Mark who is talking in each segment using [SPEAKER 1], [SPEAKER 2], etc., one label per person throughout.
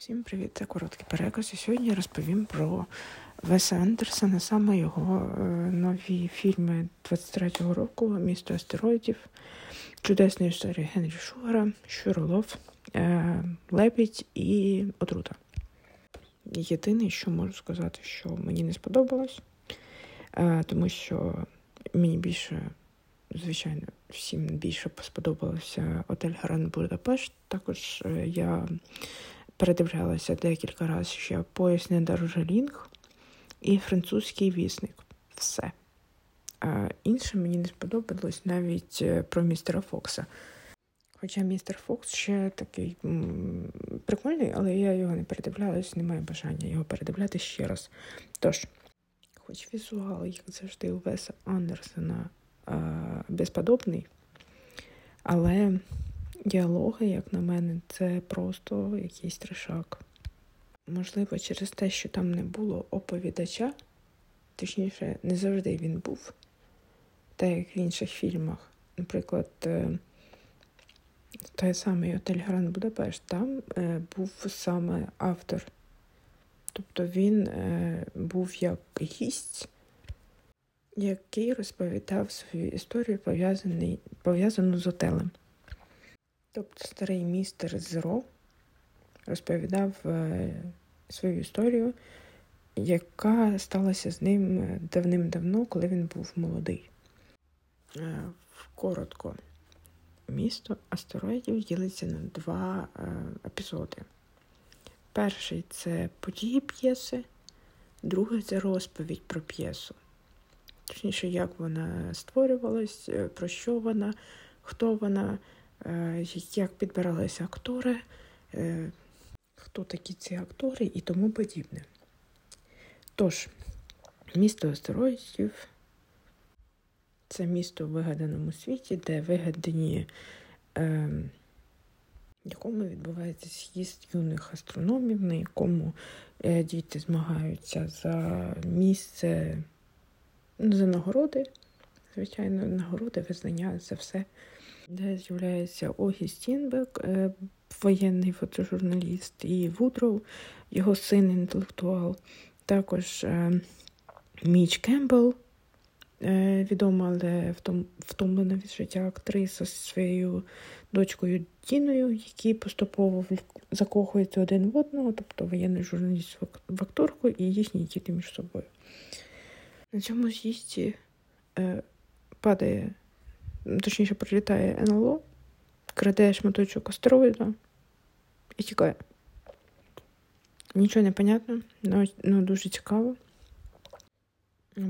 [SPEAKER 1] Всім привіт, це короткий переказ. І сьогодні розповім про Веса Андерсона, саме його е, нові фільми 23-го року Місто астероїдів, Чудесна історія Генрі Шугара, Щуролов, е, Лебідь і Отрута. Єдине, що можу сказати, що мені не сподобалось, е, тому що мені більше, звичайно, всім більше сподобався Отель Гранд Будапешт. Також е, я передивлялася декілька разів ще поясне Даржалінг і французький вісник. Все. А Інше мені не сподобалось навіть е, про містера Фокса. Хоча містер Фокс ще такий м- прикольний, але я його не передивлялась, немає бажання його передивляти ще раз. Тож, хоч візуал, як завжди, у Веса Андерсона а, безподобний, але Діалоги, як на мене, це просто якийсь трешак. Можливо, через те, що там не було оповідача, точніше, не завжди він був, так як в інших фільмах. Наприклад, е, той самий Отель Гранд Будапешт, там е, був саме автор. Тобто він е, був як гість, який розповідав свою історію, пов'язану з отелем. Тобто старий містер Зеро розповідав е, свою історію, яка сталася з ним давним-давно, коли він був молодий. Е, коротко, місто астероїдів ділиться на два е, епізоди. Перший це події п'єси, другий це розповідь про п'єсу. Точніше, як вона створювалась, про що вона, хто вона. Е, як підбиралися актори, е, хто такі ці актори і тому подібне. Тож, місто астероїдів це місто в вигаданому світі, де вигадані, е, якому відбувається з'їзд юних астрономів, на якому е, діти змагаються за місце, за нагороди, звичайно, нагороди, визнання за все де з'являється Огі Стінбек, е, воєнний фотожурналіст, і Вудроу, його син інтелектуал, також е, Міч Кембл, е, відома, але втомлена від життя актриса зі своєю дочкою Діною, які поступово закохуються один в одного, тобто воєнний журналіст в акторку і їхні діти між собою. На цьому з'їзді падає точніше прилітає НЛО, краде шматочок астероїда і тікає. Нічого не понятно, але ну, дуже цікаво.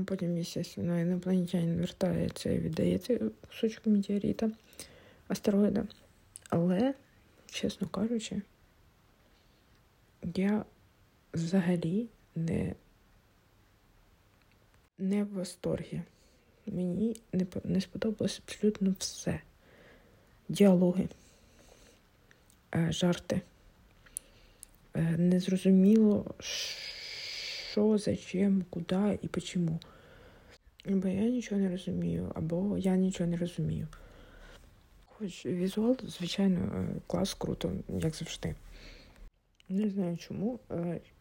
[SPEAKER 1] Потім, звісно, інопланетянин вертається і віддає цей кусочок метеорита, астероїда. Але, чесно кажучи, я взагалі не, не в восторгі. Мені не не сподобалось абсолютно все. Діалоги, е, жарти. Е, незрозуміло, що, зачем, куди і почому. Бо я нічого не розумію, або я нічого не розумію. Хоч візуал, звичайно, е, клас круто, як завжди. Не знаю чому.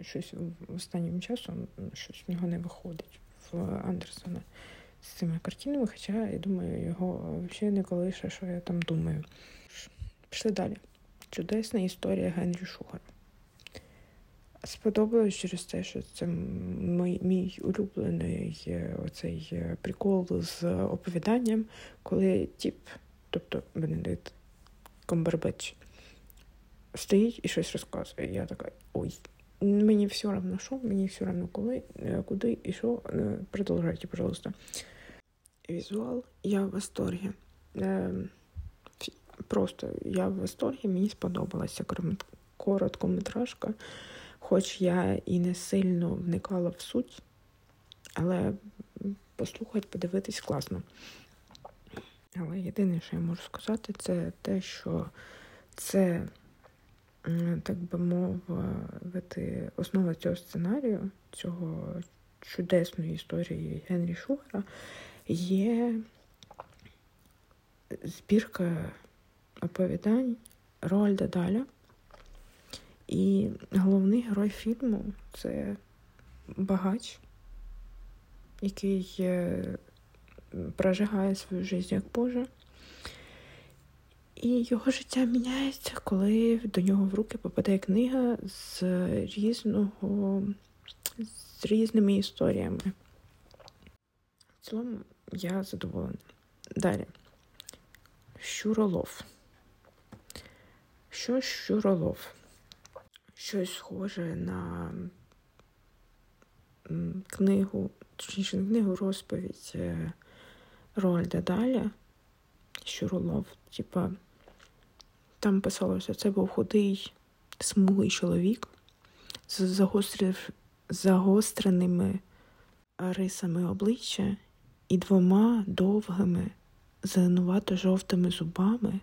[SPEAKER 1] Щось останнім часом щось в нього не виходить в Андерсона з цими картинами, хоча я думаю, його взагалі не колише, що я там думаю. Пішли далі. Чудесна історія Генрі Шугара. Сподобалось через те, що це мій, мій улюблений е, оцей е, прикол з оповіданням, коли тіп, тобто Бенедикт Комбербеч, стоїть і щось розказує. Я така, ой, мені все одно що, мені все одно коли, е, куди і що, продовжуйте, пожалуйста візуал, я в восторгі. Просто я в восторгі, мені сподобалася короткометражка, хоч я і не сильно вникала в суть, але послухати, подивитись класно. Але єдине, що я можу сказати, це те, що це, так би мовити, основа цього сценарію, цього чудесної історії Генрі Шугера, є збірка оповідань Роальда Даля. І головний герой фільму це багач, який е, прожигає свою життя як Боже. І його життя міняється, коли до нього в руки попадає книга з різного, з різними історіями. В цілому я задоволена. Далі. Щуролов. Що щуролов? Щось схоже на книгу, точніше, не книгу розповідь е, Роальда Даля. Щуролов, типа, там писалося, це був худий, смуглий чоловік з загострив, загостреними рисами обличчя і двома довгими, зеленувато-жовтими зубами,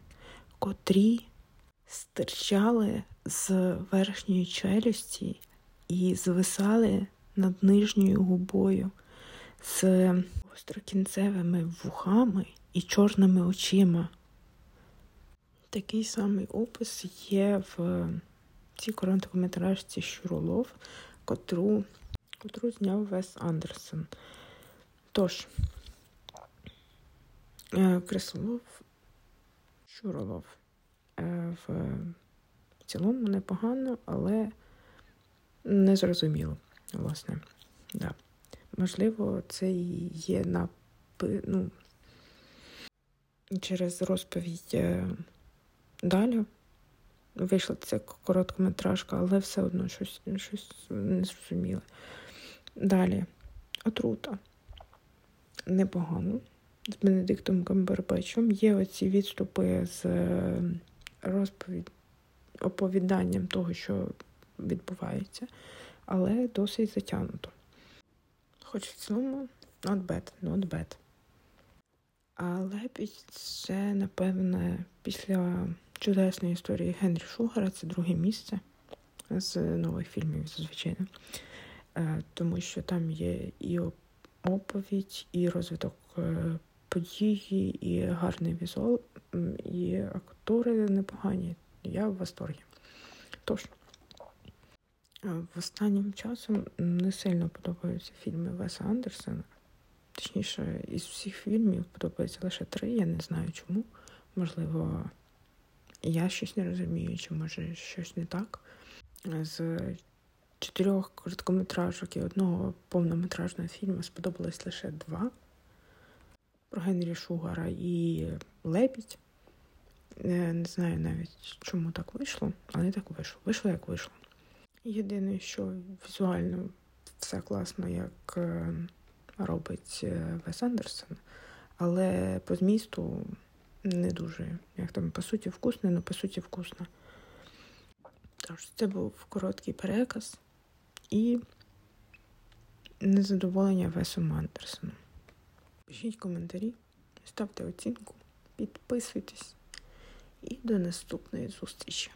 [SPEAKER 1] котрі стирчали з верхньої челюсті і звисали над нижньою губою з острокінцевими вухами і чорними очима. Такий самий опис є в цій короткометражці Щуролов, котру, котру зняв Вес Андерсон. Тож, е, Крисолов, Щуролов. Е, в цілому непогано, але незрозуміло, власне. Да. Можливо, це і є на ну, через розповідь е, далі. Вийшла ця короткометражка, але все одно щось щось незрозуміле. Далі отрута. Непогано. З Бенедиктом Камбербечем є оці відступи з е, розповідь, оповіданням того, що відбувається, але досить затягнуто. Хоч в цілому not bad, not bad. Але це, напевне, після чудесної історії Генрі Шугара це друге місце з нових фільмів, звичайно. Е, тому що там є і оповідь, і розвиток е, події, і гарний візуал, і актори непогані. Я в восторгі. Тож, е, останнім часом не сильно подобаються фільми Веса Андерсена. Точніше, із всіх фільмів подобається лише три. Я не знаю чому. Можливо, я щось не розумію, чи може щось не так. З чотирьох короткометражок і одного повнометражного фільму сподобалось лише два про Генрі Шугара і Лебідь. Не знаю навіть, чому так вийшло, але так вийшло. Вийшло, як вийшло. Єдине, що візуально все класно, як е, робить е, Вес Андерсон, але по змісту не дуже. Як там, по суті, вкусне, але по суті вкусно. Тож, це був короткий переказ і незадоволення Весом Андерсоном. Пишіть коментарі, ставте оцінку, підписуйтесь і до наступної зустрічі!